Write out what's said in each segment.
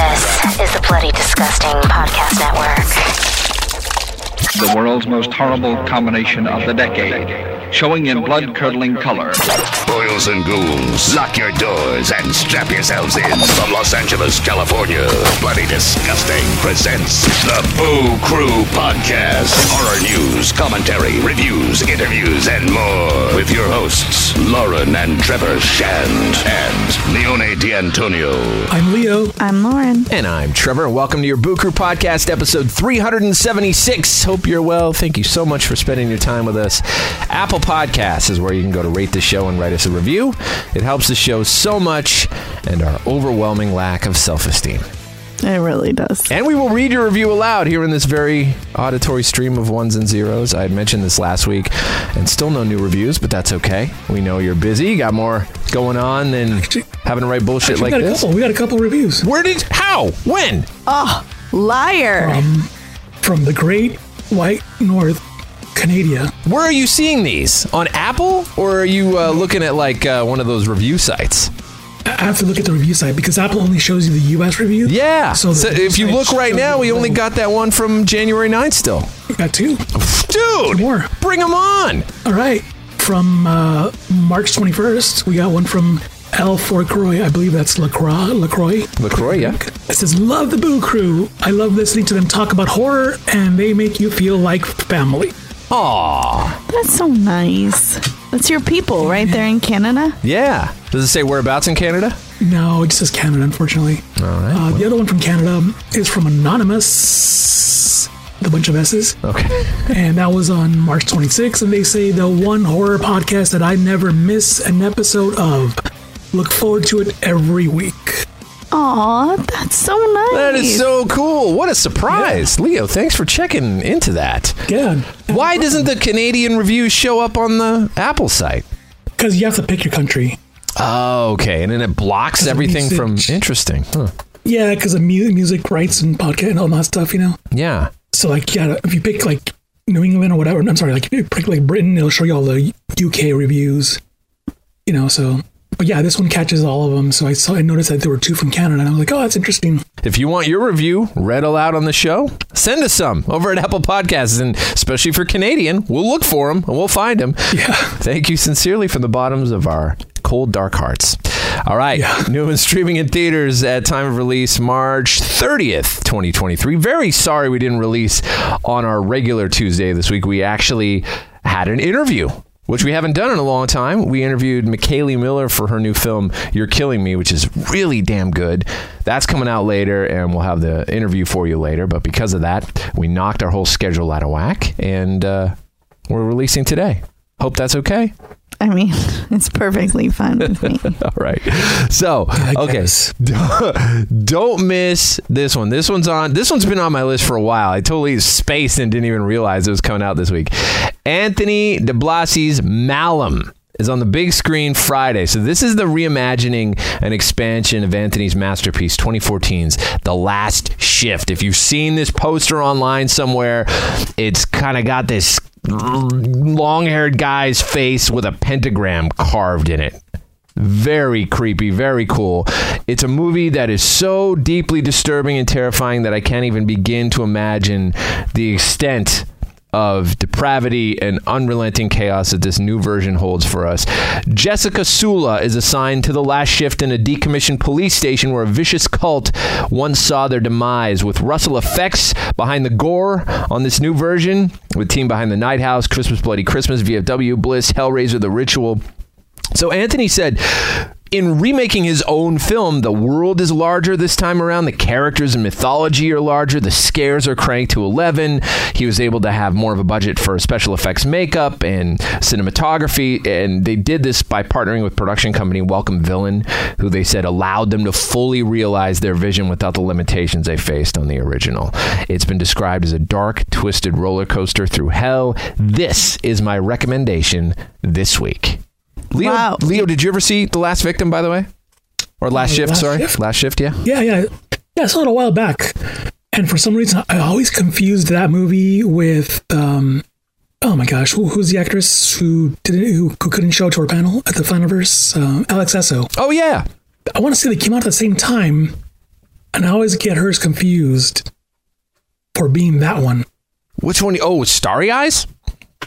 This is the Bloody Disgusting Podcast Network. The world's most horrible combination of the decade, showing in blood curdling color. Boils and ghouls, lock your doors and strap yourselves in. From Los Angeles, California, Bloody Disgusting presents the Boo Crew Podcast. Horror news, commentary, reviews, interviews, and more. With your hosts, Lauren and Trevor Shand and Leone D'Antonio. I'm Leo. I'm Lauren. And I'm Trevor, and welcome to your Boo Crew Podcast, episode 376. Hope you're well. Thank you so much for spending your time with us. Apple Podcasts is where you can go to rate the show and write us a review. It helps the show so much and our overwhelming lack of self esteem. It really does. And we will read your review aloud here in this very auditory stream of ones and zeros. I had mentioned this last week, and still no new reviews, but that's okay. We know you're busy. You got more going on than Actually- having to write bullshit we like got a this. couple. We got a couple reviews Where did? How? When? Oh, liar. from the Great White North, Canada. Where are you seeing these? On Apple, or are you uh, looking at like uh, one of those review sites? I have to look at the review site because Apple only shows you the U.S. review. Yeah. So, So, if you look right now, we only got that one from January 9th still. We got two. Dude, More. bring them on. All right. From uh, March 21st, we got one from L. Croix. I believe that's LaCroix. LaCroix. LaCroix, yeah. It says, Love the Boo Crew. I love listening to them talk about horror, and they make you feel like family. Aw. That's so nice. That's your people right there in Canada. Yeah. Does it say whereabouts in Canada? No, it just says Canada, unfortunately. All right. Uh, the other one from Canada is from Anonymous, the bunch of S's. okay. And that was on March 26th. And they say the one horror podcast that I never miss an episode of. Look forward to it every week. Aw, that's so nice. That is so cool. What a surprise. Leo, thanks for checking into that. Yeah. Why doesn't the Canadian review show up on the Apple site? Because you have to pick your country. Oh, okay. And then it blocks everything music- from interesting. Huh. Yeah, because of mu- music rights and podcast and all that stuff, you know? Yeah. So, like, yeah, if you pick, like, New England or whatever, I'm sorry, like, if you pick, like, Britain, it'll show you all the UK reviews, you know? So, but yeah, this one catches all of them. So I saw, I noticed that there were two from Canada, and I was like, oh, that's interesting. If you want your review read aloud on the show, send us some over at Apple Podcasts. And especially for Canadian, we'll look for them and we'll find them. Yeah. Thank you sincerely from the bottoms of our cold, dark hearts. All right. Yeah. New and streaming in theaters at time of release, March 30th, 2023. Very sorry we didn't release on our regular Tuesday this week. We actually had an interview. Which we haven't done in a long time. We interviewed McKaley Miller for her new film, You're Killing Me, which is really damn good. That's coming out later, and we'll have the interview for you later. But because of that, we knocked our whole schedule out of whack, and uh, we're releasing today. Hope that's okay. I mean, it's perfectly fine with me. All right. So, okay. Don't miss this one. This one's on. This one's been on my list for a while. I totally spaced and didn't even realize it was coming out this week. Anthony DiBlasi's Malum is on the big screen Friday. So this is the reimagining and expansion of Anthony's masterpiece 2014's The Last Shift. If you've seen this poster online somewhere, it's kind of got this long-haired guy's face with a pentagram carved in it very creepy, very cool. It's a movie that is so deeply disturbing and terrifying that I can't even begin to imagine the extent of depravity and unrelenting chaos that this new version holds for us. Jessica Sula is assigned to the last shift in a decommissioned police station where a vicious cult once saw their demise. With Russell effects behind the gore on this new version, with team behind the Night House, Christmas Bloody Christmas, VFW, Bliss, Hellraiser, The Ritual. So Anthony said, in remaking his own film, the world is larger this time around. The characters and mythology are larger. The scares are cranked to 11. He was able to have more of a budget for special effects makeup and cinematography. And they did this by partnering with production company Welcome Villain, who they said allowed them to fully realize their vision without the limitations they faced on the original. It's been described as a dark, twisted roller coaster through hell. This is my recommendation this week. Leo, Wow. Leo, did you ever see The Last Victim, by the way? Or Last Uh, Shift, Last sorry? Shift? Last Shift, yeah. Yeah, yeah. Yeah, I saw it a while back. And for some reason, I always confused that movie with, um, oh my gosh, who, who's the actress who didn't who, who couldn't show to her panel at the Funiverse? Um, Alex Essoe. Oh, yeah. I want to say they came out at the same time, and I always get hers confused for being that one. Which one? Oh, Starry Eyes.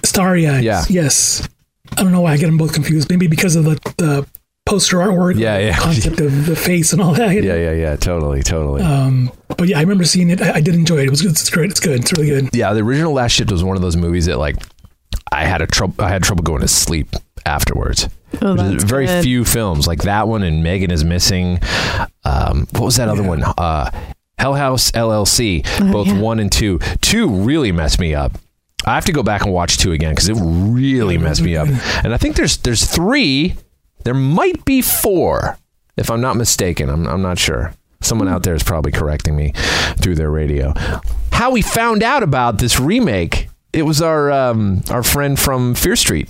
Starry Eyes. Yeah. Yes. I don't know why I get them both confused. Maybe because of the, the poster artwork. Yeah, yeah. Concept of the face and all that. Yeah, yeah, yeah. Totally, totally. Um, but yeah, I remember seeing it. I, I did enjoy it. It was good. It's great. It's good. It's really good. yeah, the original Last Shift was one of those movies that like I had a trouble. I had trouble going to sleep afterwards. Oh, that's very good. few films like that one and Megan is missing. Um, what was that other one? Uh, Hell House LLC, both yeah. one and two. Two really messed me up. I have to go back and watch two again because it really messed me up. And I think there's there's three. There might be four, if I'm not mistaken. I'm I'm not sure. Someone out there is probably correcting me through their radio. How we found out about this remake? It was our um, our friend from Fear Street.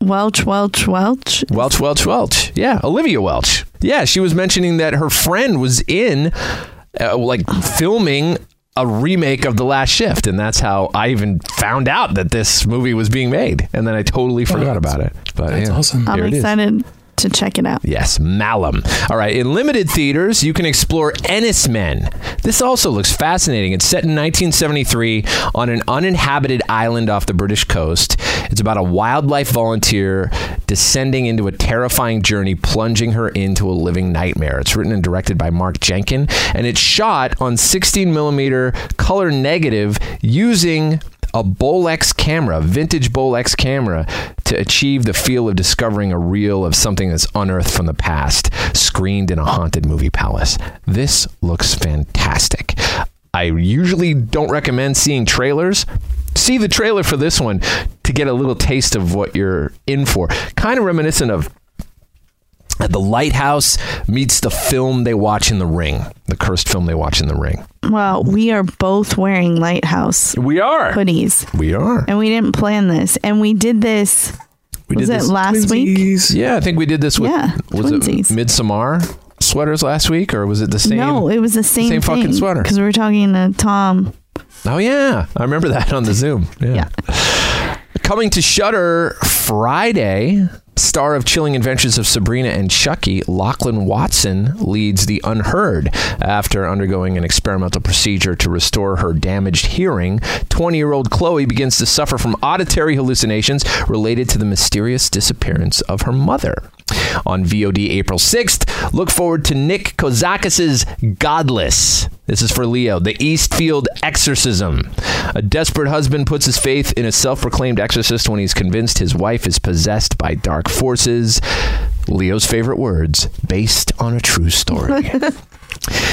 Welch, Welch, Welch. Welch, Welch, Welch. Yeah, Olivia Welch. Yeah, she was mentioning that her friend was in, uh, like, filming a remake of The Last Shift, and that's how I even found out that this movie was being made, and then I totally forgot about it. But That's yeah, awesome. I'm here it is. To check it out. Yes, Malum. All right, in limited theaters, you can explore Enys Men. This also looks fascinating. It's set in 1973 on an uninhabited island off the British coast. It's about a wildlife volunteer descending into a terrifying journey, plunging her into a living nightmare. It's written and directed by Mark Jenkin, and it's shot on 16 millimeter color negative using a Bolex camera, vintage Bolex camera, to achieve the feel of discovering a reel of something that's unearthed from the past, screened in a haunted movie palace. This looks fantastic. I usually don't recommend seeing trailers. See the trailer for this one to get a little taste of what you're in for. Kind of reminiscent of the lighthouse meets the film they watch in the ring, the cursed film they watch in the ring. Well, we are both wearing Lighthouse We are. hoodies, We are. and we didn't plan this, and we did this. We was did it this- last week? Yeah, I think we did this with Yeah, was twinsies. it Midsommar sweaters last week, or was it the same? No, it was the same, same fucking sweater. Because we were talking to Tom. Oh yeah, I remember that on the Zoom. Yeah. Coming to Shudder Friday, star of Chilling Adventures of Sabrina and Chucky, Lachlan Watson leads the Unheard after undergoing an experimental procedure to restore her damaged hearing. 20-year-old Chloe begins to suffer from auditory hallucinations related to the mysterious disappearance of her mother. On VOD April 6th, look forward to Nick Kozakis' Godless. This is for Leo, the Eastfield Exorcism. A desperate husband puts his faith in a self proclaimed exorcist when he's convinced his wife is possessed by dark forces. Leo's favorite words, based on a true story.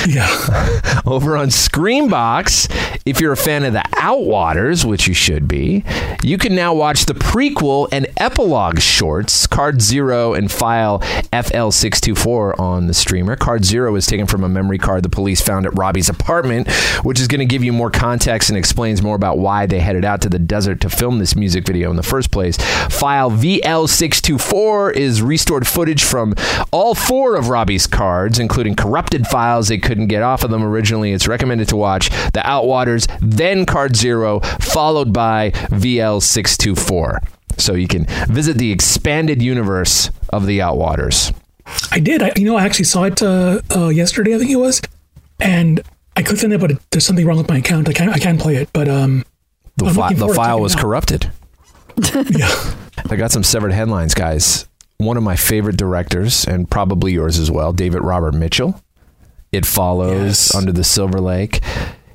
Yeah. Over on Screambox, if you're a fan of the Outwaters, which you should be, you can now watch the prequel and epilogue shorts, Card Zero and File FL624 on the streamer. Card Zero is taken from a memory card the police found at Robbie's apartment, which is going to give you more context and explains more about why they headed out to the desert to film this music video in the first place. File VL624 is restored footage from all four of Robbie's cards, including corrupted files they couldn't get off of them originally. It's recommended to watch The Outwaters, then Card Zero, followed by VL624. So you can visit the expanded universe of The Outwaters. I did. I, you know, I actually saw it uh, uh, yesterday. I think it was, and I clicked on it, but it, there's something wrong with my account. I can't. I can't play it. But um, The, fi- the file was corrupted. yeah, I got some severed headlines, guys. One of my favorite directors, and probably yours as well, David Robert Mitchell. It follows Yes. Under the Silver Lake.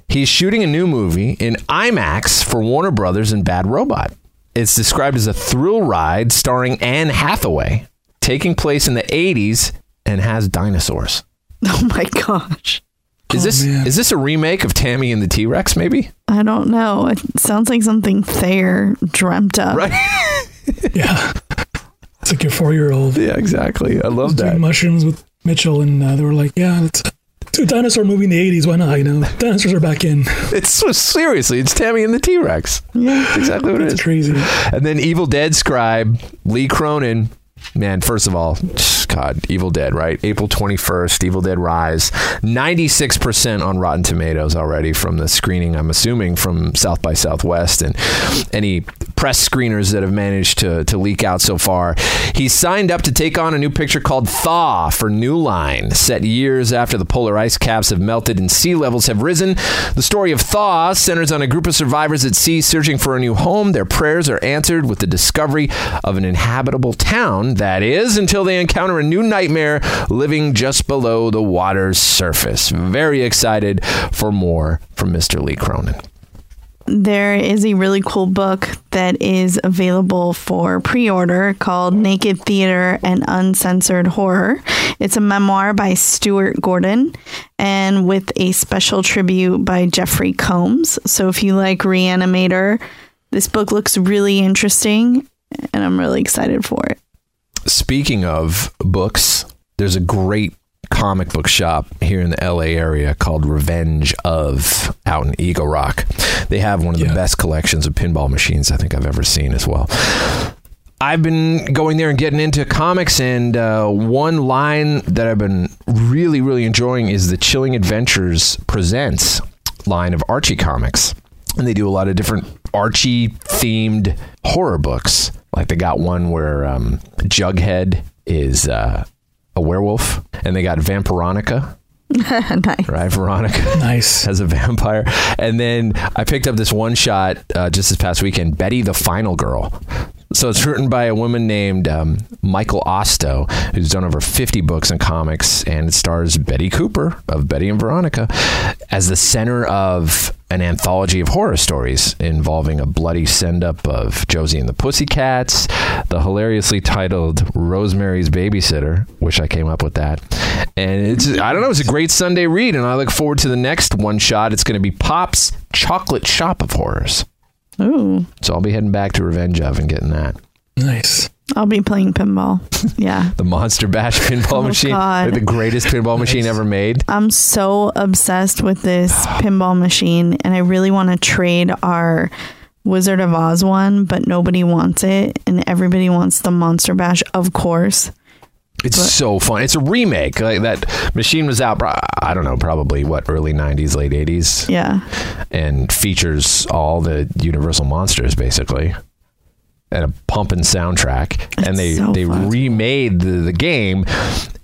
He's shooting a new movie in IMAX for Warner Brothers and Bad Robot. It's described as a thrill ride starring Anne Hathaway, taking place in the 80s and has dinosaurs. Oh my gosh. Is Oh, this man. is this a remake of Tammy and the T-Rex maybe? I don't know. It sounds like something Thayer dreamt up. Right? yeah. It's like your four-year-old yeah, exactly. I love doing that. mushrooms with Mitchell, and uh, they were like, "Yeah, let's dinosaur movie in the '80s. Why not? You know, dinosaurs are back in. It's so seriously, it's Tammy and the T-Rex. Yeah. Exactly what it It's is. crazy. And then Evil Dead scribe Lee Cronin. Man, first of all, God, Evil Dead, right? April 21st, Evil Dead Rise. 96% on Rotten Tomatoes already from the screening, I'm assuming, from South by Southwest. And any press screeners that have managed to, to leak out so far. He signed up to take on a new picture called Thaw for New Line, set years after the polar ice caps have melted and sea levels have risen. The story of Thaw centers on a group of survivors at sea searching for a new home. Their prayers are answered with the discovery of an inhabitable town, that is, until they encounter a new nightmare living just below the water's surface. Very excited for more from Mr. Lee Cronin. There is a really cool book that is available for pre order called Naked Theater and Uncensored Horror. It's a memoir by Stuart Gordon and with a special tribute by Jeffrey Combs. So if you like Reanimator, this book looks really interesting and I'm really excited for it. Speaking of books, there's a great comic book shop here in the LA area called Revenge of out in Eagle Rock. They have one of the best collections of pinball machines I think I've ever seen as well. I've been going there and getting into comics, and uh, one line that I've been really, really enjoying is the Chilling Adventures Presents line of Archie comics. And they do a lot of different Archie themed horror books. Like they got one where um, Jughead is uh, a werewolf, and they got Vampironica, nice. right? Veronica Nice. as a vampire. And then I picked up this one shot uh, just this past weekend, Betty the Final Girl. So it's written by a woman named um, Micol Ostow, who's done over 50 books and comics, and it stars Betty Cooper of Betty and Veronica as the center of an anthology of horror stories involving a bloody send-up of Josie and the Pussycats, the hilariously titled Rosemary's Babysitter, which I came up with that, and it's I don't know, it's a great Sunday read, and I look forward to the next one shot. It's going to be Pop's Chocolate Shop of Horrors. Ooh, So I'll be heading back to Revenge of and getting that. Nice. I'll be playing pinball. Yeah. The Monster Bash pinball Oh, machine, God. like the greatest pinball machine ever made. I'm so obsessed with this pinball machine, and I really want to trade our Wizard of Oz one, but nobody wants it, and everybody wants the Monster Bash, of course. It's so fun. It's a remake. Like that machine was out. I don't know, probably what early '90s, late '80s, Yeah. and features all the Universal monsters basically, and a pumping soundtrack. and they so they fun. remade the, the game,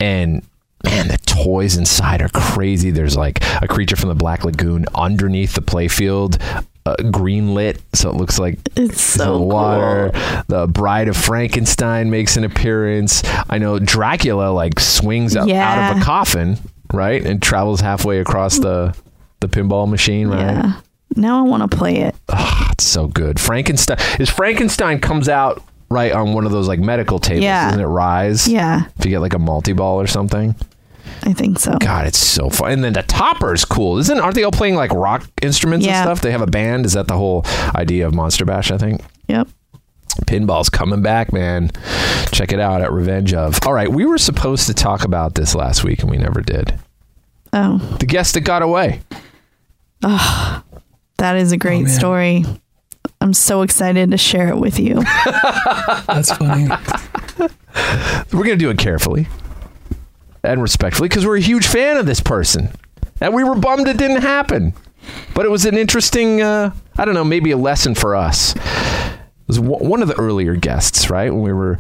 and man, the toys inside are crazy. There's like a creature from the Black Lagoon underneath the playfield. Uh, green lit, so it looks like It's the water. cool. The Bride of Frankenstein makes an appearance. I know Dracula like swings up out of a coffin, right, and travels halfway across the the pinball machine, right? Yeah. Now I want to play it. It's so good. Frankenstein is Frankenstein comes out right on one of those like medical tables, Yeah. isn't it? Rise. Yeah, If you get like a multi ball or something. I think so. God, it's so fun. And then the topper's cool. Isn't aren't they all playing like rock instruments Yeah. and stuff? They have a band. Is that the whole idea of Monster Bash? I think. Yep. Pinball's coming back, man. Check it out at Revenge of. All right, we were supposed to talk about this last week and we never did. Oh, The guest that got away. that is a great oh, man. story. I'm so excited to share it with you. That's funny. We're going to do it carefully and respectfully because we're a huge fan of this person. And we were bummed it didn't happen. But it was an interesting, uh, I don't know, maybe a lesson for us. It was w- one of the earlier guests, right? When we were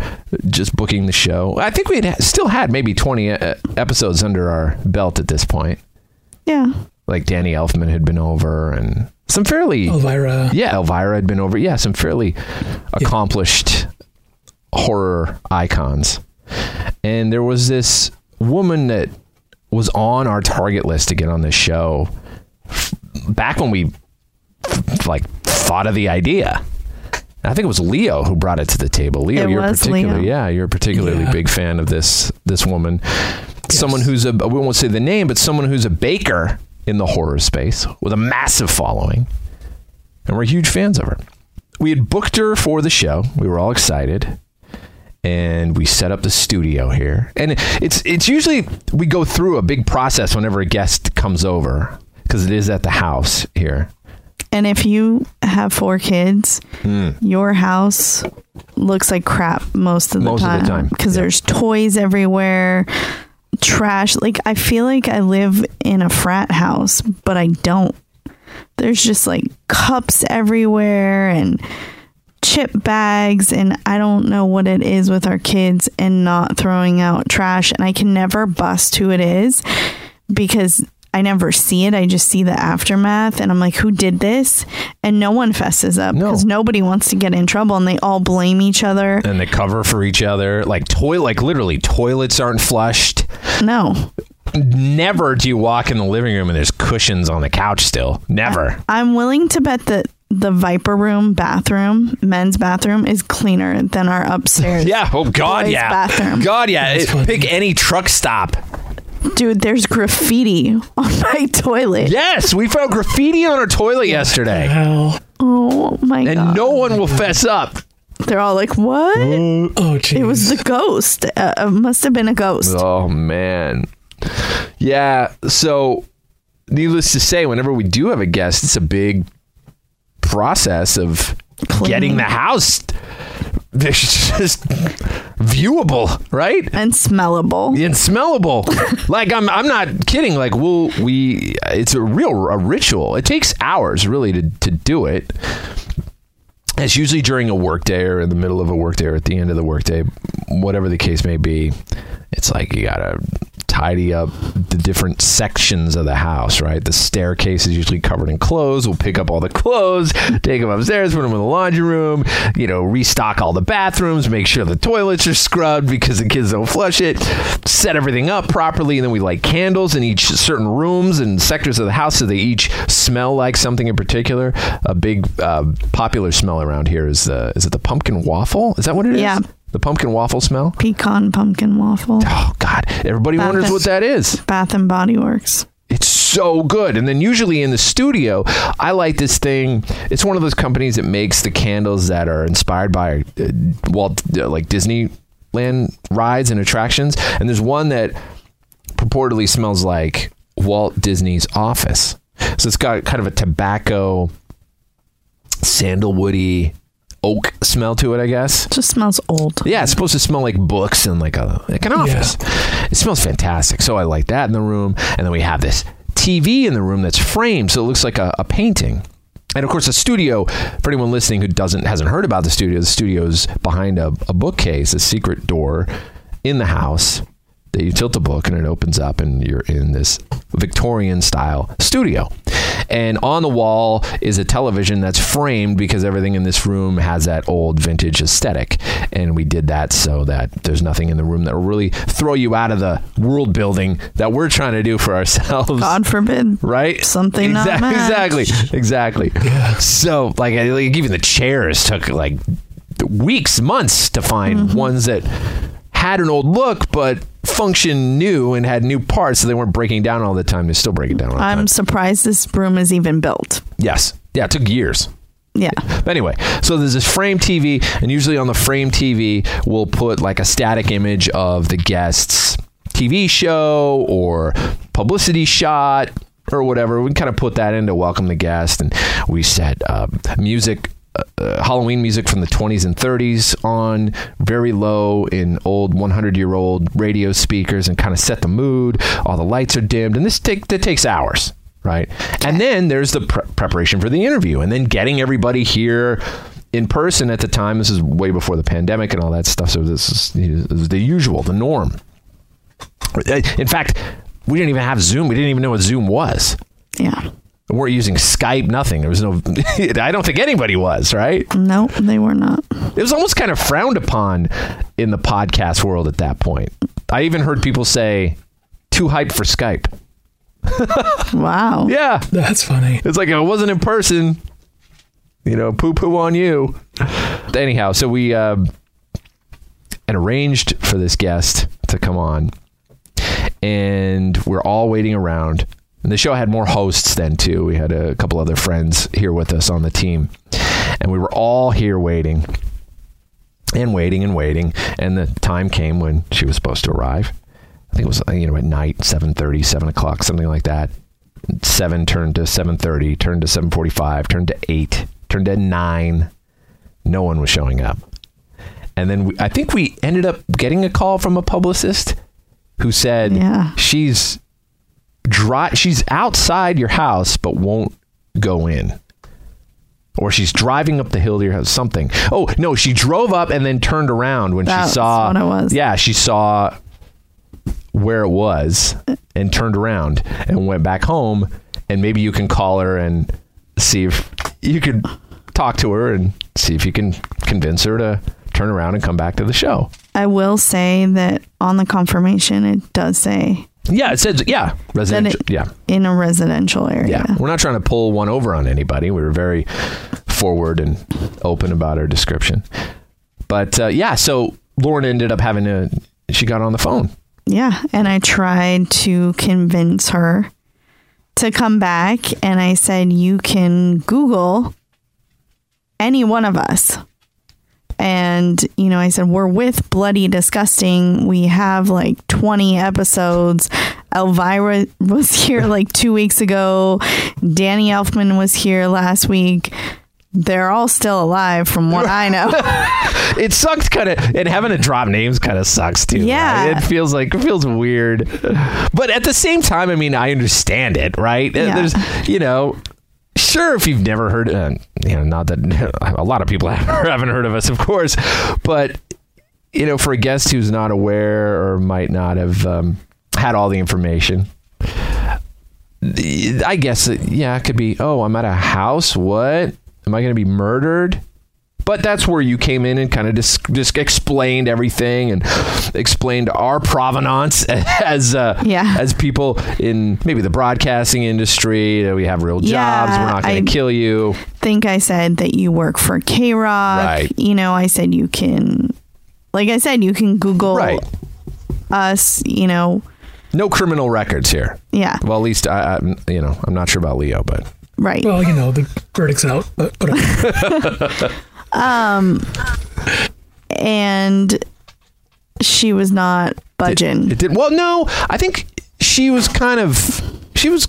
just booking the show. I think we had still had maybe 20 uh, episodes under our belt at this point. Yeah. Like Danny Elfman had been over and some fairly Elvira. Yeah, Elvira had been over. Yeah, some fairly accomplished horror icons. And there was this woman that was on our target list to get on this show f- back when we f- like thought of the idea. I think it was Leo who brought it to the table. Leo, It you're was particularly Leo. yeah, you're a particularly Yeah. big fan of this this woman. Someone who's a we won't say the name, but someone who's a baker in the horror space with a massive following and we're huge fans of her. We had booked her for the show. We were all excited. And we set up the studio here. And it's it's usually we go through a big process whenever a guest comes over because it is at the house here. And if you have four kids, Hmm. your house looks like crap most of the Most time because yeah. there's toys everywhere, trash. Like I feel like I live in a frat house, but I don't. There's just like cups everywhere and chip bags and I don't know what it is with our kids and not throwing out trash and I can never bust who it is because I never see it. I just see the aftermath and I'm like, who did this? And no one fesses up No. because nobody wants to get in trouble and they all blame each other. and they cover for each other. Like toilet, like literally, toilets aren't flushed. No. Never do you walk in the living room and there's cushions on the couch still. Never. I'm willing to bet that the Viper Room bathroom, men's bathroom, is cleaner than our upstairs. Yeah. Oh God. Boys' yeah. bathroom. God. Yeah. That's. Pick any truck stop. Dude, there's graffiti on my toilet. Yes, we found graffiti on our toilet yesterday, Hell. Oh my god. and god. no one will fess up. They're all like, "What?" Oh, jeez. It was the ghost. Uh, it must have been a ghost. Oh man. Yeah. So, needless to say, whenever we do have a guest, it's a big process of Cleaning. getting the house just viewable, right? And smellable. and smellable. like I'm, I'm not kidding. Like we'll, we, it's a real a ritual. It takes hours really to to do it. It's usually during a workday or in the middle of a workday or at the end of the workday, whatever the case may be. It's like you gotta tidy up the different sections of the house, right? The staircase is usually covered in clothes. We'll pick up all the clothes, take them upstairs, put them in the laundry room, you know, restock all the bathrooms, make sure the toilets are scrubbed because the kids don't flush it, set everything up properly, and then we light candles in each certain rooms and sectors of the house so they each smell like something in particular. A big uh, popular smell around here is the is it the pumpkin waffle? Is that what it is? Yeah. The pumpkin waffle smell? Pecan pumpkin waffle. Oh God! Everybody Bath wonders and- what that is. Bath and Body Works. It's so good. And then usually in the studio, I like this thing. It's one of those companies that makes the candles that are inspired by uh, Walt, uh, like Disneyland rides and attractions. And there's one that purportedly smells like Walt Disney's office. So it's got kind of a tobacco, sandalwoody, oak smell to it, I guess. Just smells old. Yeah, it's supposed to smell like books and like a like an office. It smells fantastic. So I like that in the room, and then we have this TV in the room that's framed, so it looks like a, a painting. And of course, the studio. For anyone listening who doesn't hasn't heard about the studio, the studio's behind a, a bookcase, a secret door in the house that you tilt the book and it opens up, and you're in this Victorian style studio. And on the wall is a television that's framed because everything in this room has that old vintage aesthetic. And we did that so that there's nothing in the room that will really throw you out of the world building that we're trying to do for ourselves. God forbid. Right? Something not Exac- matched. Exactly. Exactly. So, like, like, even the chairs took like weeks, months to find Mm-hmm. ones that had an old look but functioned new and had new parts, so they weren't breaking down all the time. They still break it down all the time. I'm surprised this room is even built. Yes. Yeah, it took years. Yeah. But anyway, so there's this frame TV, and usually on the frame TV, we'll put like a static image of the guest's TV show or publicity shot or whatever. We kind of put that in to welcome the guest, and we set uh, music. Uh, Halloween music from the 20s and 30s on very low in old 100 year old radio speakers and kind of set the mood. All the lights are dimmed, and this take that takes hours right? And then there's the pre- preparation for the interview, and then getting everybody here in person at the time. This is way before the pandemic and all that stuff. So this is, this is the usual, the norm. In fact, we didn't even have Zoom. We didn't even know what Zoom was. Yeah. We weren't using Skype. Nothing. There was no. I don't think anybody was. Right. No, they were not. It was almost kind of frowned upon in the podcast world at that point. I even heard people say, "Too hyped for Skype." Wow. Yeah. That's funny. It's like it wasn't in person. You know, poo poo on you. Anyhow, so we uh, and arranged for this guest to come on, and we're all waiting around. And the show had more hosts then too. We had a couple other friends here with us on the team, and we were all here waiting and waiting and waiting. And the time came when she was supposed to arrive. I think it was uh, you know at night, 7.30, 7 o'clock, something like that seven turned to seven thirty, turned to seven forty five, turned to eight, turned to nine. No one was showing up, and then we, I think we ended up getting a call from a publicist who said Yeah. she's dry, she's outside your house but won't go in. Or she's driving up the hill to your house, something. Oh, no, she drove up and then turned around when That's she saw. what it was. Yeah, she saw where it was and turned around and went back home. And maybe you can call her and see if you can talk to her and see if you can convince her to turn around and come back to the show. I will say that on the confirmation, it does say Yeah, it says yeah, residential. it- yeah, in a residential area. yeah. We're not trying to pull one over on anybody. We were very forward and open about our description. But uh, yeah, so Lauren ended up having to. She got on the phone. Yeah, and I tried to convince her to come back, and I said, You can Google any one of us. And, you know, I said, We're with Bloody Disgusting. We have like 20 episodes. Elvira was here like two weeks ago. Danny Elfman was here last week. They're all still alive from what I know. It sucks, kind of, and having to drop names kind of sucks too. Yeah. right? it feels like it feels weird, but at the same time, I mean, I understand it, right? Yeah. There's, you know, sure, if you've never heard, uh, you know, not that a lot of people haven't heard of us, of course, but you know, for a guest who's not aware or might not have um, had all the information. I guess, yeah, it could be, oh, I'm at a house. What? Am I going to be murdered? But that's where you came in and kind of just, just explained everything and explained our provenance as uh, Yeah. as people in maybe the broadcasting industry. That we have real jobs. Yeah, We're not going to kill you. think I said that you work for K Rock. Right. You know, I said you can, like I said, you can Google Right. us. You know, No criminal records here. yeah, Well, at least I, I you know, I'm not sure about Leo, but right. Well, you know, the verdict's out, but whatever. and she was not budging. It did well. No, I think she was kind of she was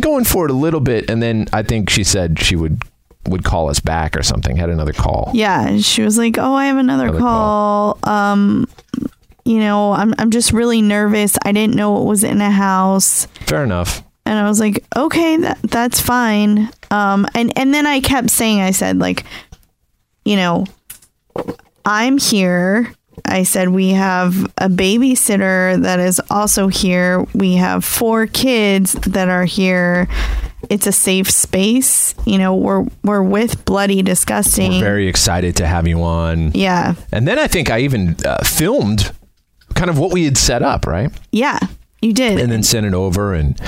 going for it a little bit, and then I think she said she would would call us back or something. Had another call. yeah, she was like, "Oh, I have another, Another call. Um, you know, I'm I'm just really nervous. I didn't know it was in a house." Fair enough. And I was like, okay, that that's fine. Um, and and then I kept saying, I said like, you know, I'm here. I said we have a babysitter that is also here. We have four kids that are here. It's a safe space. You know, we're we're with bloody disgusting. We're very excited to have you on. yeah, And then I think I even uh, filmed kind of what we had set up, right? yeah, you did. And then sent it over, and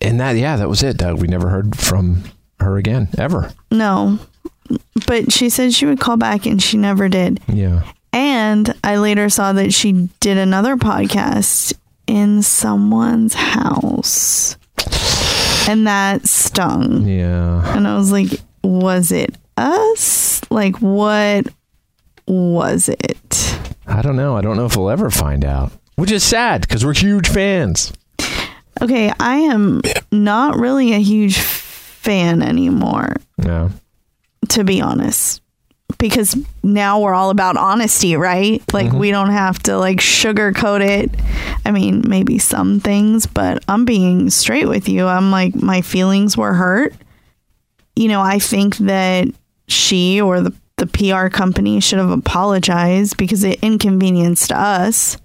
and that yeah, that was it. We never heard from her again ever. no, but she said she would call back, and she never did. Yeah. And I later saw that she did another podcast in someone's house. And that stung. Yeah. And I was like, was it us? Like, what was it? I don't know. I don't know if we'll ever find out. Which is sad because we're huge fans. Okay, I am not really a huge fan anymore, Yeah. To be honest. Because now we're all about honesty, right? Like we don't have to like sugarcoat it. I mean, maybe some things, but I'm being straight with you. I'm like my feelings were hurt. You know, I think that she or the the PR company should have apologized because it inconvenienced us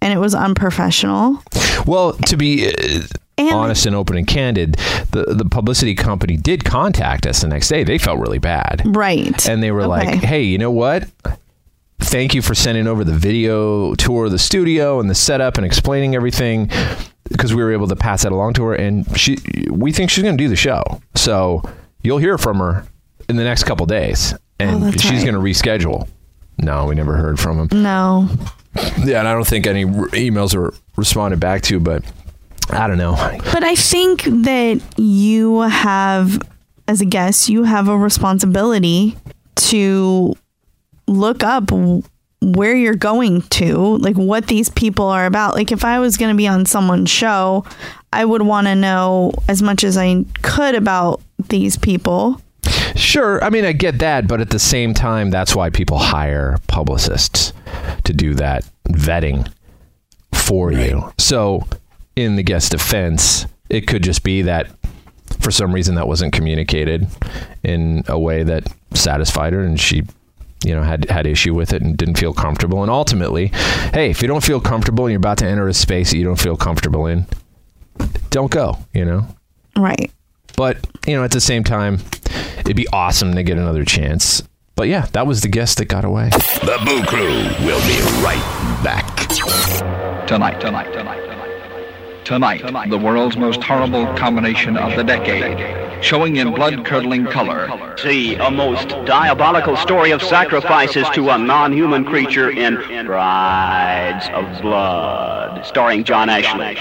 and it was unprofessional. Well, to be uh, And- honest and open and candid, the the publicity company did contact us the next day. They felt really bad, Right. and they were like, "Hey, you know what? Thank you for sending over the video tour of the studio and the setup and explaining everything." Because we were able to pass that along to her, and she, we think she's going to do the show. So you'll hear from her in the next couple days, and Oh, she's right. going to reschedule. No, we never heard from him. no. Yeah, and I don't think any r- emails were responded back to, but I don't know. But I think that you have, as a guest, you have a responsibility to look up where you're going to, like what these people are about. Like if I was going to be on someone's show, I would want to know as much as I could about these people. Sure, I mean I get that, but at the same time, that's why people hire publicists to do that vetting for you. So, in the guest defense, it could just be that for some reason that wasn't communicated in a way that satisfied her and she you know had had issue with it and didn't feel comfortable. And ultimately hey if you don't feel comfortable and you're about to enter a space that you don't feel comfortable in don't go you know? Right. but you know at the same time it'd be awesome to get another chance. But yeah that was the guest that got away. The Boo Crew will be right back. Tonight, tonight, tonight, tonight. The world's most horrible combination of the decade, showing in blood-curdling color. See a most diabolical story of sacrifices to a non-human creature in Brides of Blood, starring John Ashley.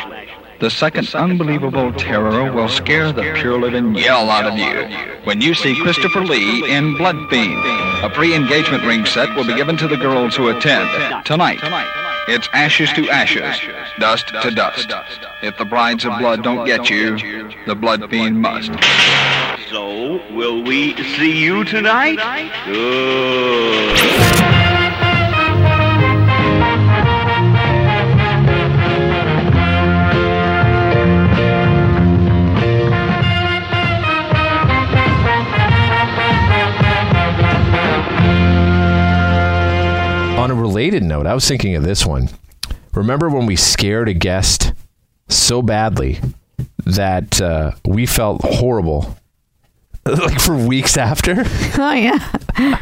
The second unbelievable terror will scare the pure living yell out of you when you see Christopher Lee in Blood Fiend. A pre-engagement ring set will be given to the girls who attend. Tonight, it's ashes to ashes, dust to dust. If the brides of blood don't get you, the Blood Fiend must. So, will we see you tonight? Good. On a related note, I was thinking of this one. Remember when we scared a guest so badly that uh, we felt horrible, like for weeks after? Oh yeah.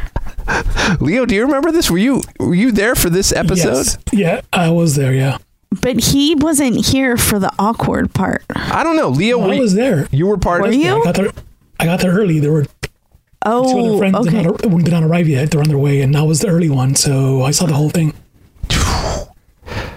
Leo, do you remember this? Were you were you there for this episode? Yes. Yeah, I was there. Yeah, But he wasn't here for the awkward part. I don't know, Leo. I was there. You were part Were of. you? I got there. I got there early. There were two other Oh, friends okay. did, not, did not arrive yet. They're on their way, and I was the early one, so I saw the whole thing.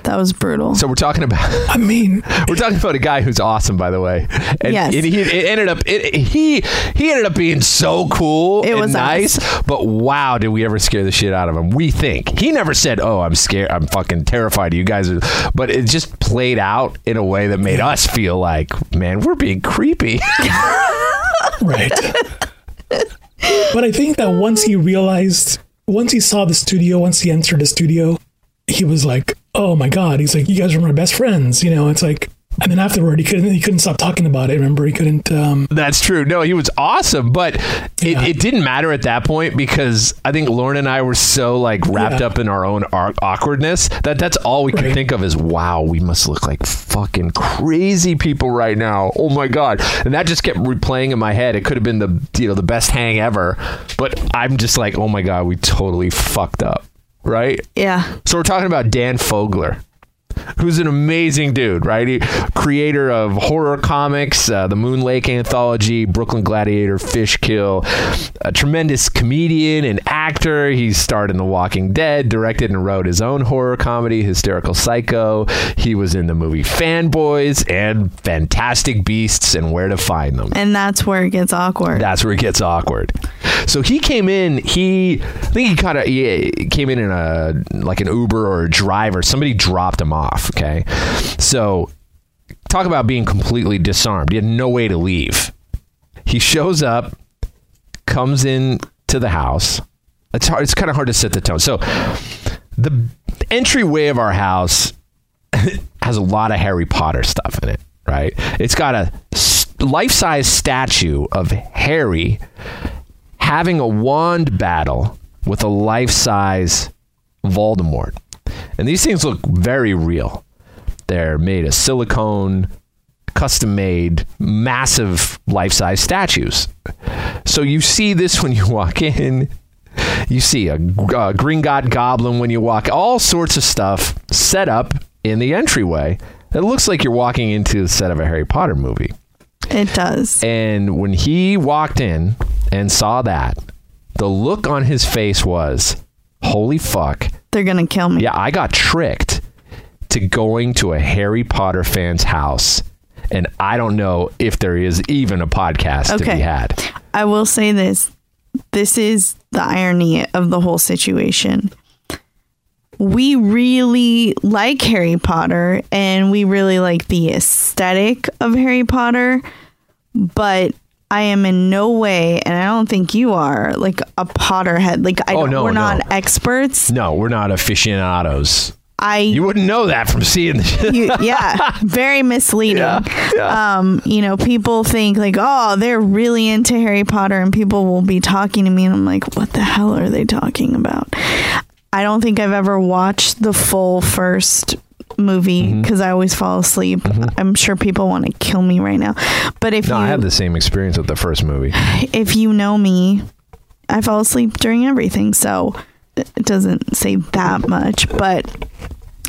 That was brutal. So we're talking about I mean, we're talking about a guy who's awesome, by the way. And, Yes. and he it ended up it, he he ended up being so cool It and was nice. us. But wow, did we ever scare the shit out of him? We think he never said, "Oh, I'm scared. I'm fucking terrified. You guys are." But it just played out in a way that made us feel like, man, we're being creepy. right. but I think that once he realized, once he saw the studio, once he entered the studio, he was like, "Oh my god!" He's like, "You guys are my best friends," you know. It's like, and then afterward, he couldn't he couldn't stop talking about it. Remember, he couldn't. Um, That's true. No, he was awesome, but it, Yeah. it didn't matter at that point because I think Lauren and I were so like wrapped Yeah. up in our own ar- awkwardness that that's all we could Right. think of is wow, we must look like fucking crazy people right now. Oh my god. And that just kept replaying in my head. It could have been the you know the best hang ever, but I'm just like, "Oh my god, we totally fucked up." Right? yeah. So we're talking about Dan Fogler, who's an amazing dude, right? He, creator of horror comics, uh, the Moon Lake anthology, Brooklyn Gladiator, Fish Kill, a tremendous comedian and actor. He starred in The Walking Dead, directed and wrote his own horror comedy, Hysterical Psycho. He was in the movie Fanboys and Fantastic Beasts and Where to Find Them. And that's where it gets awkward. That's where it gets awkward. So he came in. He, I think he kind of he eh, came in in a like an Uber or a driver. Somebody dropped him off. Okay, so talk about being completely disarmed. He had no way to leave. He shows up, comes in to the house. It's hard. It's kind of hard to set the tone. So the entryway of our house has a lot of Harry Potter stuff in it, right? It's got a life size statue of Harry having a wand battle with a life size Voldemort. And these things look very real. They're made of silicone, custom made, massive life size statues. So you see this when you walk in. You see a, uh green god goblin when you walk, all sorts of stuff set up in the entryway. It looks like you're walking into the set of a Harry Potter movie. it does. And when he walked in and saw that, the look on his face was, holy fuck. They're going to kill me. Yeah, I got tricked to going to a Harry Potter fan's house. And I don't know if there is even a podcast to be had. I will say this. This is the irony of the whole situation. We really like Harry Potter and we really like the aesthetic of Harry Potter, but I am in no way, and I don't think you are, like a Potterhead. Like I Oh, don't, no, we're no. not experts. No, we're not aficionados. I You wouldn't know that from seeing the you, yeah, very misleading. Um, you know, people think like, oh, they're really into Harry Potter, and people will be talking to me, and I'm like, what the hell are they talking about? I don't think I've ever watched the full first movie Mm-hmm. because I always fall asleep. I'm sure people want to kill me right now, but if No, you I had the same experience with the first movie. if you know me, I fall asleep during everything, so it doesn't say that much, but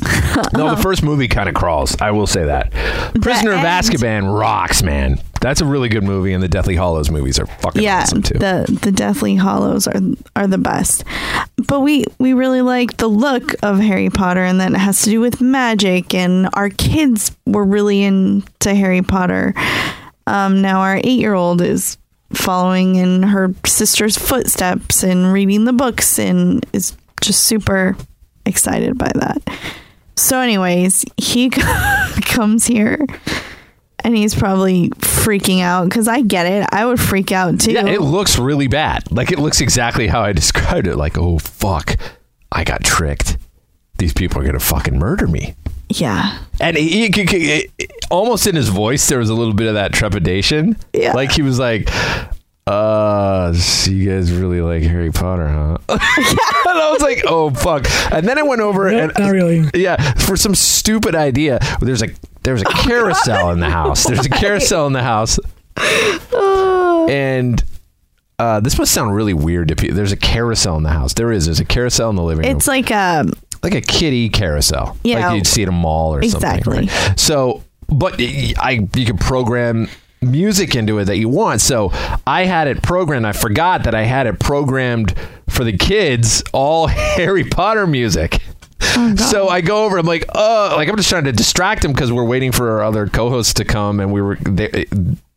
No, the first movie kind of crawls. I will say that. Prisoner of Azkaban rocks, man. That's a really good movie, and the Deathly Hallows movies are fucking yeah, awesome too. the the Deathly Hallows are are the best. But we we really like the look of Harry Potter, and that it has to do with magic. And our kids were really into Harry Potter. Um, now our eight year old is following in her sister's footsteps and reading the books, and is just super excited by that. So, anyways, he comes here. And he's probably freaking out because I get it. I would freak out too. yeah, it looks really bad. Like it looks exactly how I described it. Like, oh fuck, I got tricked. These people are gonna fucking murder me. Yeah. And he, he- he- he- almost in his voice, there was a little bit of that trepidation. Yeah. Like he was like, uh, so you guys really like Harry Potter, huh? and I was like, oh, fuck. And then I went over No, and. not really. Yeah, for some stupid idea. There's a there's a carousel in the house. There's a carousel in the house, and uh, this must sound really weird to people. There's a carousel in the house. There is. There's a carousel in the living room It's like a like a kitty carousel. Yeah. like you'd see at a mall or Exactly. something. right? So, but I you can program music into it that you want. So I had it programmed. I forgot that I had it programmed for the kids, all Harry Potter music. Oh, So I go over. I'm like, oh, like I'm just trying to distract him because we're waiting for our other co-hosts to come, and we were. They,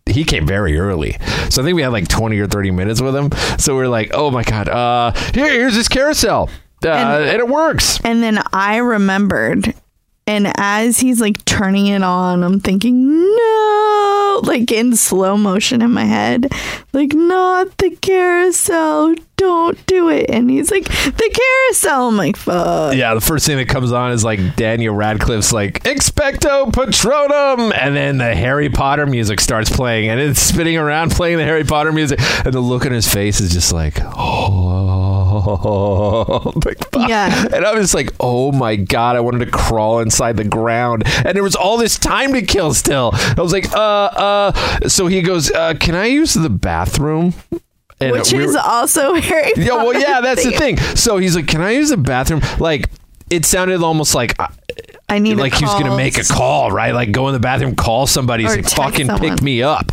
he came very early, so I think we had like 20 or 30 minutes with him. So we are like, oh my god, uh, here, here's this carousel, uh, and, And- it works. and then I remembered and as he's like turning it on, I'm thinking, no, like in slow motion in my head, like, not the carousel, don't do it. And he's like, the carousel. I'm like, fuck. Yeah, the first thing that comes on is like Daniel Radcliffe's like Expecto Patronum, and then the Harry Potter music starts playing, and it's spinning around playing the Harry Potter music, and the look on his face is just like, oh, like. Yeah. And I was like, oh my god, I wanted to crawl inside the ground, and there was all this time to kill still. I was like, uh, uh. So he goes, uh, can I use the bathroom? And Which we is were- also Harry yeah, well, yeah, that's the thing. thing. So he's like, "Can I use the bathroom?" Like, it sounded almost like uh, I need like he was gonna make a call, right? Like, go in the bathroom, call somebody, text "Fucking pick me up."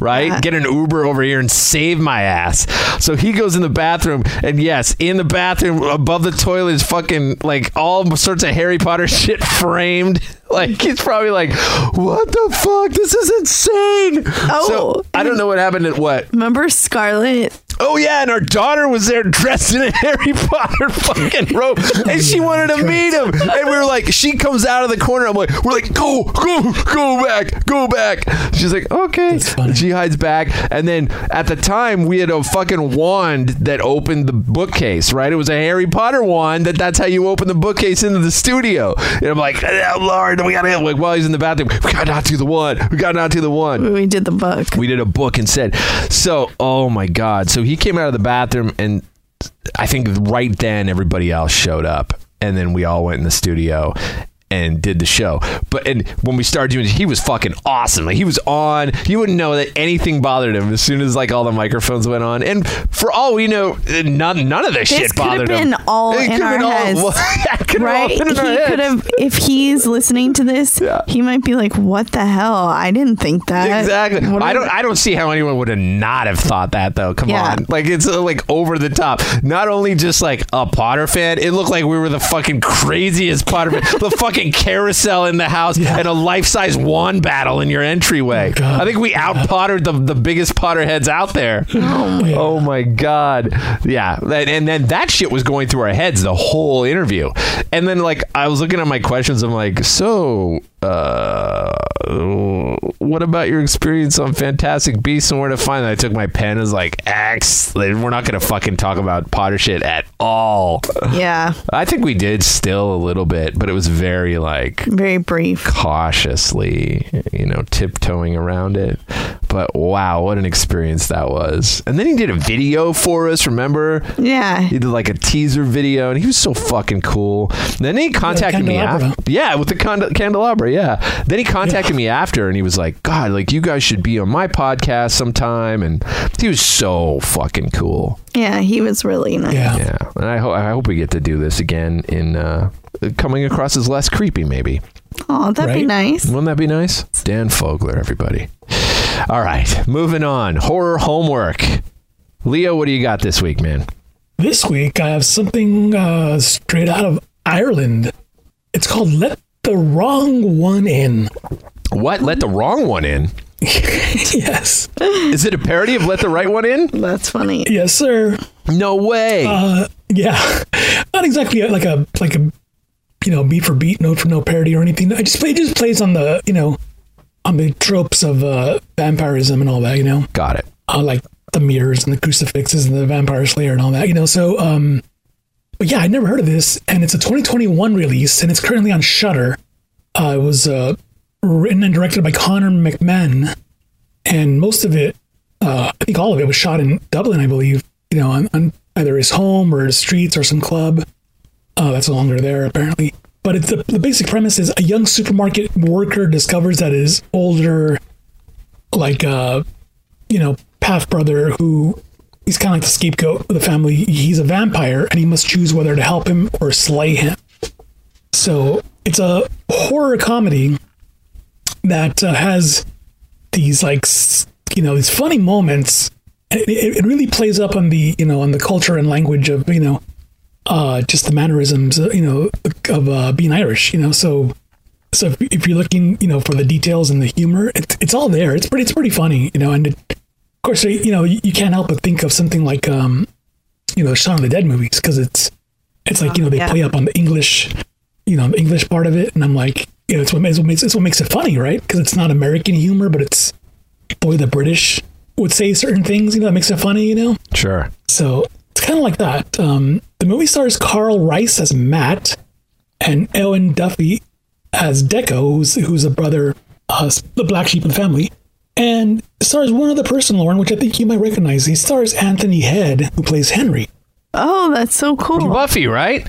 Right, Yeah. get an Uber over here and save my ass. So he goes in the bathroom, and yes, in the bathroom above the toilet is fucking like all sorts of Harry Potter shit framed. Like he's probably like, "What the fuck? This is insane." Oh. so I don't know what happened at what Remember Scarlet? Oh yeah, and our daughter was there dressed in a Harry Potter fucking robe, and she wanted to meet him. And we were like, she comes out of the corner. I'm like, we're like, go, go, go back, go back. She's like, okay. She hides back, and then at the time we had a fucking wand that opened the bookcase. Right, it was a Harry Potter wand. That that's how you open the bookcase into the studio. And I'm like, oh, Lord, we gotta like while he's in the bathroom, we gotta not do the one. We gotta not do the one We did the book. we did a book instead. So, oh my god. So he came out of the bathroom and I think right then everybody else showed up. And then we all went in the studio and did the show. But and when we started doing it, he was fucking awesome. Like he was on. You wouldn't know that anything bothered him as soon as like all the microphones went on. And for all we know, none none of this, This shit bothered him. all It in could have our been all- heads. well, yeah, it could have all Right? He been in our heads. could have, if he's listening to this, Yeah. he might be like, what the hell? I didn't think that. Exactly. What I don't. I don't see how anyone would have not have thought that though. Come Yeah. on, like it's uh, like over the top. Not only just like a Potter fan, it looked like we were the fucking craziest Potter fan. the fucking carousel in the house Yeah. and a life size wand battle in your entryway. God. I think we out Pottered the the biggest Potter heads out there. Oh, my god. Yeah. And, and then that shit was going through our heads the whole interview. And then like I was looking at my questions. I'm like, so uh, what about your experience on Fantastic Beasts and where to find them? I took my pen as like X. We're not gonna fucking talk about Potter shit at all. Yeah, I think we did still a little bit, but it was very like very brief. cautiously, you know, tiptoeing around it. But wow, what an experience that was! And then he did a video for us. Remember? Yeah, He did like a teaser video, and he was so fucking cool. then he contacted me after. Yeah, with the cand- candelabra. Yeah. Then he contacted me after, and he was like, "God, like you guys should be on my podcast sometime." And he was so fucking cool. yeah, he was really nice. Yeah. Yeah, and I hope I hope we get to do this again in uh, coming across as less creepy, maybe. Oh, that'd be nice. Wouldn't that be nice? Dan Fogler, everybody. All right, moving on. Horror homework. Leo, what do you got this week, man? This week I have something uh, straight out of Ireland. It's called "Let the Wrong One In." What? Let the wrong one in. yes, Is it a parody of Let the Right One In? That's funny. yes, sir. No way. Uh, yeah, not exactly like a like a you know beat for beat, note for no parody or anything. I just play it just plays on the you know on the tropes of uh, vampirism and all that. You know, got it. uh, like the mirrors and the crucifixes and the vampire slayer and all that. You know, so um, but yeah, I never heard of this, and it's a 2021 release, and it's currently on Shudder. Uh, it was uh, written and directed by Conor McMahon, and most of it, uh, I think all of it, was shot in Dublin, I believe. You know, on, on either his home or his streets or some club. Uh, that's no longer there apparently. But the, the basic premise is a young supermarket worker discovers that his older, like uh, you know, half brother who he's kind of like the scapegoat of the family. He's a vampire and he must choose whether to help him or slay him. So it's a horror comedy that uh, has these like you know these funny moments. It, it it really plays up on the you know on the culture and language of you know uh, just the mannerisms uh, you know of uh, being Irish. You know so. So if, if you're looking, you know, for the details and the humor, it's, it's all there. It's pretty, it's pretty funny, you know. And it, of course, you know, you, you can't help but think of something like, um, you know, Shaun of the Dead movies because it's, it's like you know they Yeah. play up on the English, you know, the English part of it, and I'm like, you know, it's what makes, what makes it's what makes it funny, right? Because it's not American humor, but it's boy the British would say certain things, you know, that makes it funny, you know. Sure. So it's kind of like that. Um, the movie stars Karl Rice as Matt and Owen Duffy as Deco, who's who's a brother, uh, the black sheep of the family. And stars one other person, Lauren, which I think you might recognize. He stars Anthony Head, who plays Henry. Oh, that's so cool. Buffy, right?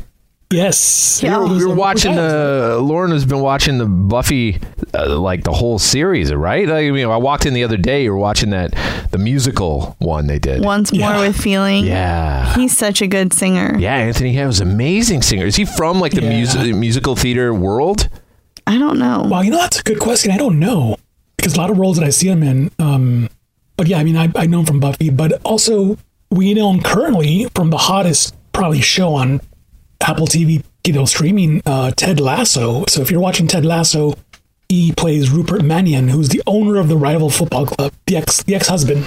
Yes. Yeah. We were watching Yeah. the Lauren has been watching the Buffy uh, like the whole series, right? Like, you know, I walked in the other day. You were watching that the musical one they did. Once more Yeah. with feeling. Yeah. He's such a good singer. Yeah, Anthony Head was an amazing singer. Is he from like the Yeah. music musical theater world? I don't know. Well, you know that's a good question. I don't know because a lot of roles that I see him in. Um, but yeah, I mean, I, I know him from Buffy, but also we know him currently from the hottest probably show on Apple TV, you know, streaming uh, Ted Lasso. So if you're watching Ted Lasso, he plays Rupert Mannion, who's the owner of the rival football club, the ex the ex husband.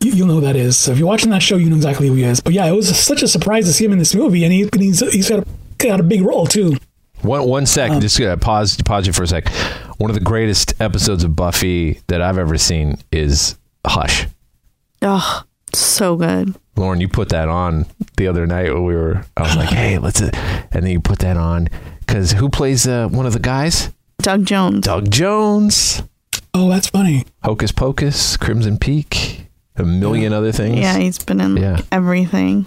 You, you'll know who that is. So if you're watching that show, you know exactly who he is. But yeah, it was such a surprise to see him in this movie, and, he, and he's he's got a, got a big role too. One one sec, Um, just uh, pause pause you for a sec. One of the greatest episodes of Buffy that I've ever seen is Hush. Oh, so good. Lauren, you put that on the other night when we were. I was like, "Hey, let's," uh, and then you put that on because who plays uh, one of the guys? Doug Jones. Doug Jones, Oh, that's funny. Hocus Pocus, Crimson Peak, a million other things. Yeah, he's been in like, Yeah. everything.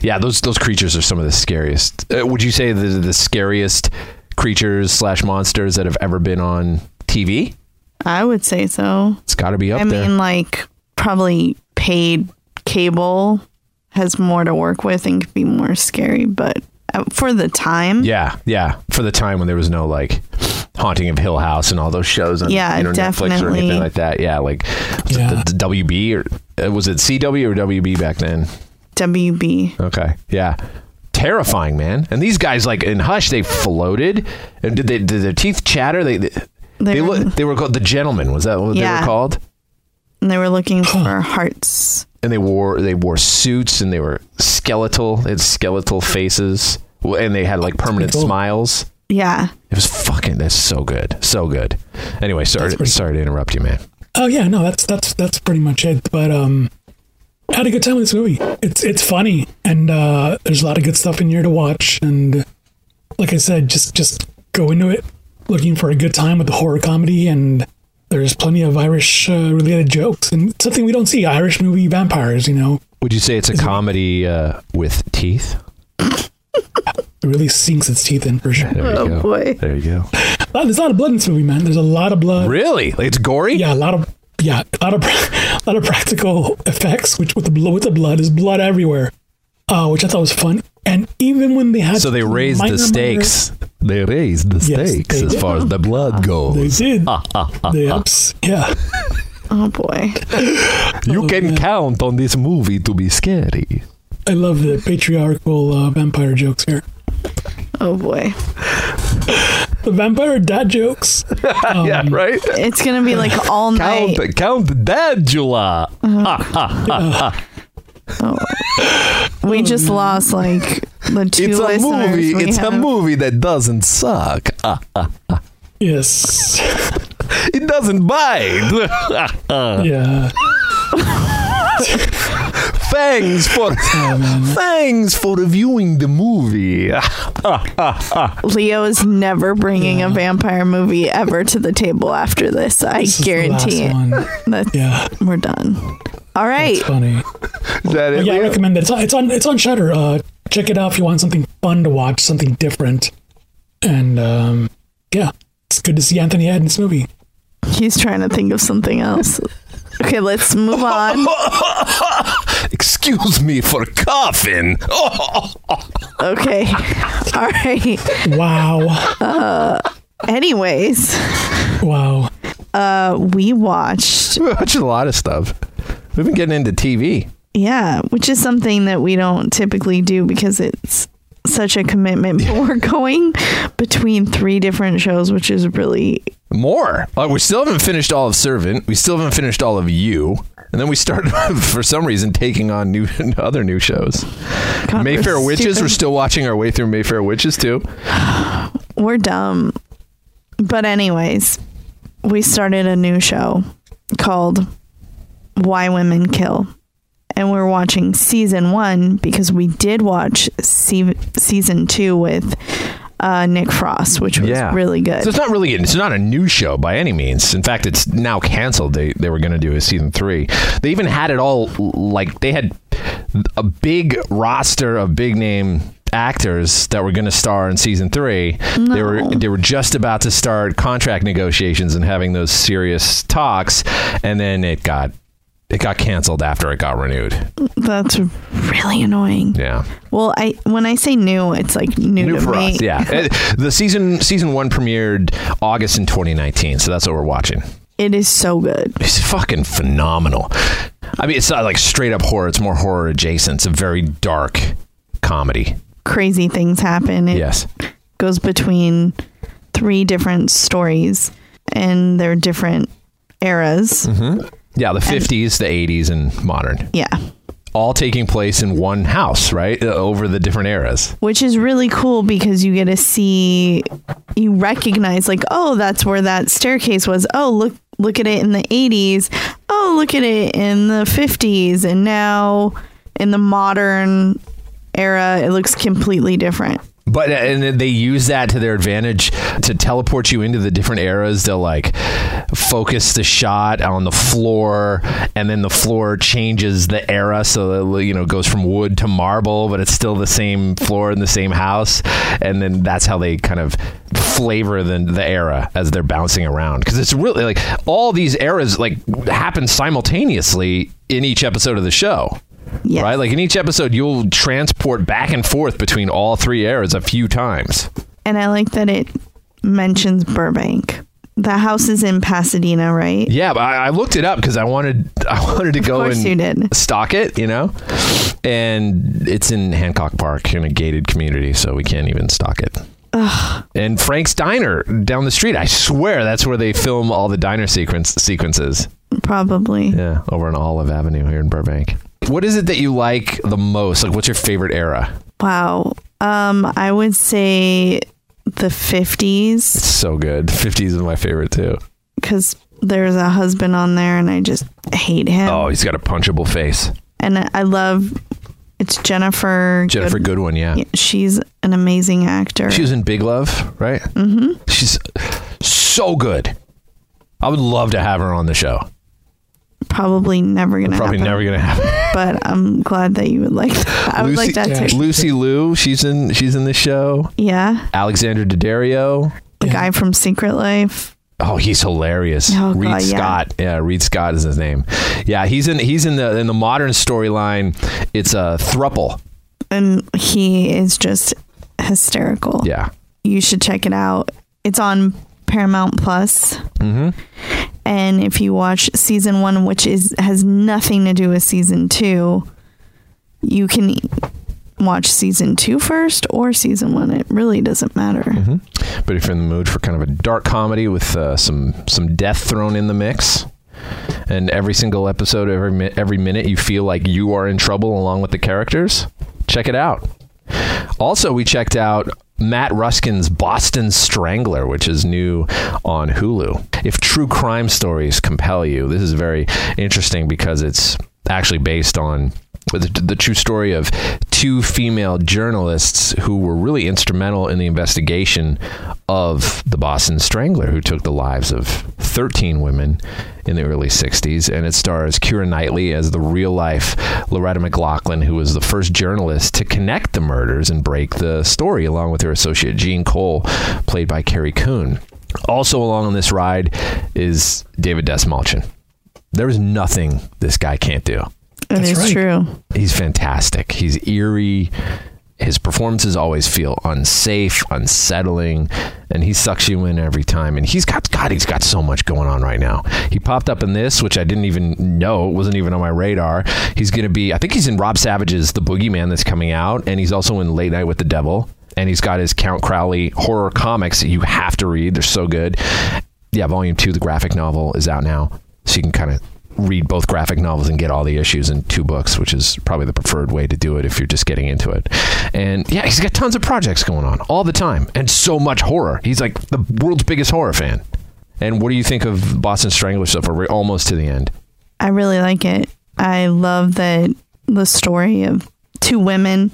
Yeah, those those creatures are some of the scariest. Uh, would you say the the scariest creatures slash monsters that have ever been on TV? I would say so. It's got to be up I there. I mean, like, probably paid cable has more to work with and could be more scary, but uh, for the time, yeah, yeah. For the time when there was no like Haunting of Hill House and all those shows on Yeah, you know, Netflix or anything like that. Yeah, like was Yeah. it the, the WB or uh, was it CW or WB back then? WB. Okay, yeah. Terrifying, man. And these guys, like in Hush, they floated. And did they? Did their teeth chatter? They they, they, They were- they were called the Gentlemen. Was that what they were called? And they were looking for hearts. And they wore they wore suits and they were skeletal. They had skeletal faces, and they had like permanent cool. smiles. Yeah. It was fucking. That's so good, so good. Anyway, sorry, pretty- sorry to interrupt you, man. Oh yeah, no, that's that's that's pretty much it. But um, I had a good time with this movie. It's it's funny and uh, there's a lot of good stuff in here to watch. And like I said, just just go into it looking for a good time with the horror comedy. And there's plenty of Irish uh, related jokes and something we don't see Irish movie vampires. You know, Would you say it's a comedy uh, with teeth? it really sinks its teeth in for sure. There you Oh, go. boy. There you go. Uh, There's a lot of blood in this movie, man. There's a lot of blood. Really? Like, it's gory? Yeah, a lot of yeah, a lot of a lot of practical effects. Which with the with the blood, is blood everywhere, uh, which I thought was fun. And even when they had So they raised minor, the stakes. They raised the Yes, stakes they as did. far as the blood goes. they did. the ups, yeah. Oh boy. You can count on this movie to be scary. I love the patriarchal uh, vampire jokes here. Oh boy. The vampire dad jokes. yeah, right? It's gonna be like all night. Count, count Dadula. We just lost like the two It's a listeners. movie. we It's a have. movie that doesn't suck. Ah, Yes. it doesn't bite. Yeah. thanks for thanks for reviewing the movie. Leo is never bringing a vampire movie ever to the table after this. I This is the last guarantee it. one. That's, Yeah. We're done. All right. It's funny. Is that it? Yeah, I recommend it. It's on, it's on it's on Shudder. Uh, check it out if you want something fun to watch, something different. And um, yeah, it's good to see Anthony Head in this movie. He's trying to think of something else. Okay, let's move on. Excuse me for coughing. Okay. All right. Wow, Anyways, wow. uh, we watched, We watched a lot of stuff. We've been getting into TV. yeah, which is something that we don't typically do because it's such a commitment. But we're going between three different shows, which is really More. Like we still haven't finished all of Servant. We still haven't finished all of You. And then we started, for some reason, taking on new other new shows. God, Mayfair we're Witches. stupid. We're still watching our way through Mayfair Witches too. we're dumb. But anyways, we started a new show called Why Women Kill. And we're watching season one because we did watch se- season two with uh, Nick Frost, which was really good. So it's not really it's not a new show by any means. In fact, it's now canceled. They they were going to do a season three. They even had it all like they had a big roster of big name actors that were going to star in season three. They were they were just about to start contract negotiations and having those serious talks, and then it got. It got canceled after it got renewed. That's really annoying. Yeah. Well, I when I say new, it's like new, New to for me. us, yeah. Uh, the season season one premiered August in 2019, so that's what we're watching. It is so good. It's fucking phenomenal. I mean, it's not like straight up horror. It's more horror adjacent. It's a very dark comedy. Crazy things happen. It Yes. goes between three different stories and they're different eras. Yeah, the 50s, the 80s, and modern. Yeah. All taking place in one house, right? Uh, Over the different eras. Which is really cool because you get to see you recognize like, oh, that's where that staircase was. Oh, look look at it in the 80s. Oh, look at it in the 50s and now in the modern era it looks completely different. But uh, and they use that to their advantage to teleport you into the different eras. They'll like focus the shot on the floor, and then the floor changes the era, so that, you know it goes from wood to marble, but it's still the same floor in the same house. And then that's how they kind of flavor the the era as they're bouncing around because it's really like all these eras like happen simultaneously in each episode of the show. Yes. Right? Like in each episode, you'll transport back and forth between all three eras a few times. And I like that it mentions Burbank. The house is in Pasadena, right? Yeah, but I, I looked it up because I wanted I wanted to go and stock it, you know. And it's in Hancock Park in a gated community, so we can't even stock it. And Frank's Diner down the street. I swear that's where they film all the diner sequence sequences. Probably. Yeah, over on Olive Avenue here in Burbank. What is it that you like the most? Like, what's your favorite era? Wow. Um, I would say the 50s So good. 50s is my favorite too. because there's a husband on there and I just hate him. Oh, he's got a punchable face. And I love it's Ginnifer. Ginnifer Good- Goodwin, yeah. Yeah, She's an amazing actor. She was in Big Love, right? Mm-hmm. She's so good. I would love to have her on the show. Probably never gonna Probably happen, never gonna happen. But I'm glad that you would like that. I would like that yeah. too. Lucy Liu, she's in she's in the show. Yeah, Alexandra Daddario. the guy from Secret Life. Oh, he's hilarious. Oh, Reid God, yeah. Scott. Yeah, Reid Scott is his name. Yeah, he's in he's in the in the modern storyline. It's a thruple. and he is just hysterical. Yeah. You should check it out. It's on Paramount Plus. Mm-hmm. And if you watch season one, which is has nothing to do with season two, you can watch season two first or season one. It really doesn't matter. Mm-hmm. But if you're in the mood for kind of a dark comedy with uh, some some death thrown in the mix, and every single episode, every mi- every minute, you feel like you are in trouble along with the characters, check it out. Also, we checked out Matt Ruskin's Boston Strangler, which is new on Hulu. If true crime stories compel you, this is very interesting because it's actually based on the, the true story of two female journalists who were really instrumental in the investigation of the Boston Strangler, who took the lives of 13 women in the early 60s. And it stars Keira Knightley as the real life Loretta McLaughlin, who was the first journalist to connect the murders and break the story, along with her associate Jean Cole, played by Carrie Coon. Also, along on this ride is David Dastmalchian. There's nothing this guy can't do. It That's is right. true. He's fantastic. He's eerie. His performances always feel unsafe, unsettling, and he sucks you in every time. And he's got God, he's got so much going on right now. He popped up in this, which I didn't even know, it wasn't even on my radar. He's gonna be I think he's in Rob Savage's The Boogeyman that's coming out, and he's also in Late Night with the Devil. And he's got his Count Crowley horror comics that you have to read. They're so good. Yeah, volume two, the graphic novel, is out now. So you can kind of read both graphic novels and get all the issues in two books, which is probably the preferred way to do it if you're just getting into it. And yeah, he's got tons of projects going on all the time and so much horror. He's like the world's biggest horror fan. And what do you think of Boston Strangler stuff? We're almost to the end. I really like it. I love that the story of two women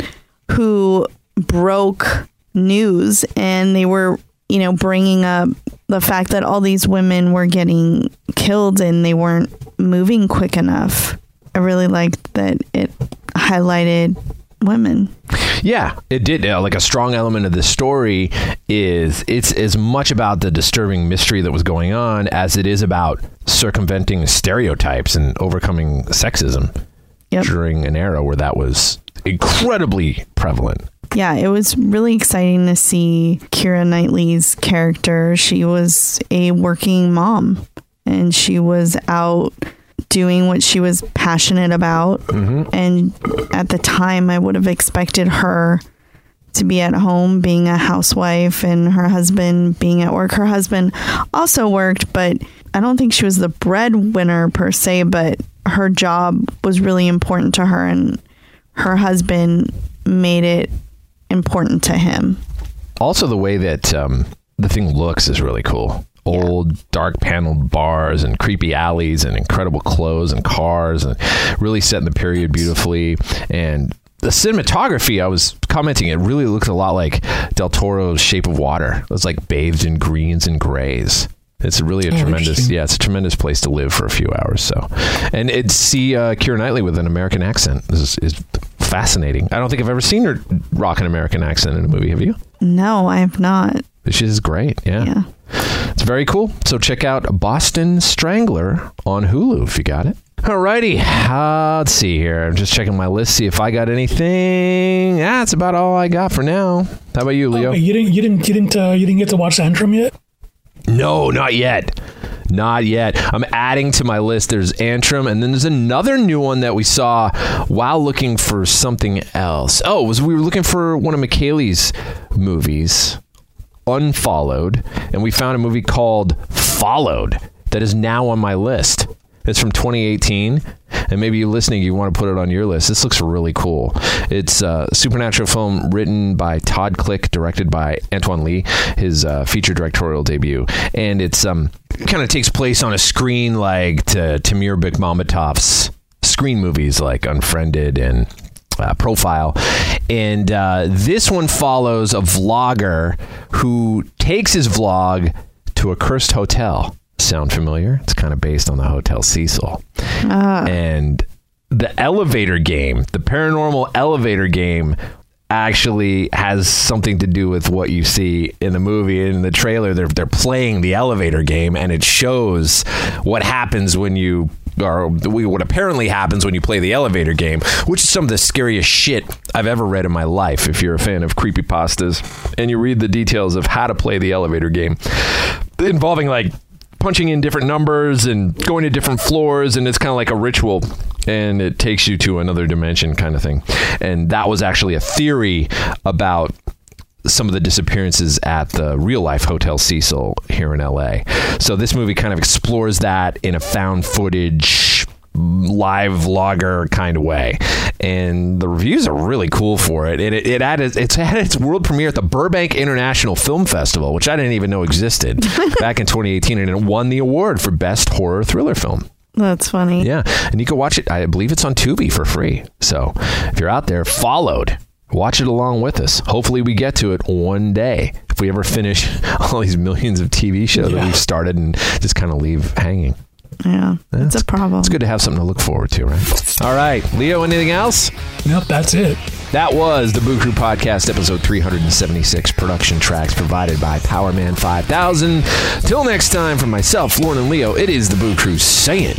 who broke news and they were, you know, bringing up the fact that all these women were getting killed and they weren't moving quick enough. I really liked that it highlighted women. Yeah, it did. Uh, like a strong element of the story is it's as much about the disturbing mystery that was going on as it is about circumventing stereotypes and overcoming sexism Yep. during an era where that was incredibly prevalent. Yeah, it was really exciting to see Keira Knightley's character. She was a working mom and she was out doing what she was passionate about. Mm-hmm. And at the time, I would have expected her to be at home being a housewife and her husband being at work. Her husband also worked, but I don't think she was the breadwinner per se, but her job was really important to her and her husband made it important to him. Also, the way that um, the thing looks is really cool. Old, dark paneled bars and creepy alleys and incredible clothes and cars and really set in the period beautifully. And the cinematography, I was commenting, it really looks a lot like Del Toro's Shape of Water. It's like bathed in greens and grays. It's really a Oh, tremendous, yeah, it's a tremendous place to live for a few hours. So, and it see uh, Keira Knightley with an American accent is, is fascinating. I don't think I've ever seen her rock an American accent in a movie. Have you? No, I have not. She's great. Yeah. Yeah. It's very cool. So check out Boston Strangler on Hulu if you got it. Alrighty. Uh, let's see here. I'm just checking my list, see if I got anything. That's about all I got for now. How about you, Leo? Wait, you didn't, you didn't, you didn't, uh, you didn't get to watch Antrim yet? No, not yet. Not yet. I'm adding to my list. There's Antrim, and then there's another new one that we saw while looking for something else. Oh, was we were looking for one of McKaley's movies, Unfollowed, and we found a movie called Followed that is now on my list. It's from 2018, and maybe you're listening, you want to put it on your list. This looks really cool. It's a supernatural film written by Todd Klick, directed by Antoine Le, his uh, feature directorial debut, and it's um kind of takes place on a screen like to Timur Bekmambetov's screen movies like Unfriended and uh, profile. And uh, this one follows a vlogger who takes his vlog to a cursed hotel. Sound familiar? It's kind of based on the Hotel Cecil. Ah. And the elevator game, the paranormal elevator game, actually has something to do with what you see in the movie in the trailer they're they're playing the elevator game and it shows what happens when you or what apparently happens when you play the elevator game which is some of the scariest shit I've ever read in my life if you're a fan of creepypastas and you read the details of how to play the elevator game involving like punching in different numbers and going to different floors and it's kind of like a ritual and it takes you to another dimension kind of thing and that was actually a theory about some of the disappearances at the real life Hotel Cecil here in LA. So this movie kind of explores that in a found footage live vlogger kind of way and the reviews are really cool for it and it, it had its, it's had its world premiere at the burbank international film festival which i didn't even know existed back in 2018 and it won the award for best horror thriller film That's funny. yeah, and you can watch it. I believe it's on Tubi for free. So if you're out there, followed, watch it along with us. Hopefully, we get to it one day. If we ever finish all these millions of TV shows that we've started and just kind of leave hanging. Yeah, it's a problem. It's good to have something to look forward to, right? All right, Leo. Anything else? Nope, that's it. That was the Boo Crew Podcast, episode 376. Production tracks provided by Powerman 5000. Till next time, from myself, Lauren, and Leo, it is the Boo Crew saying.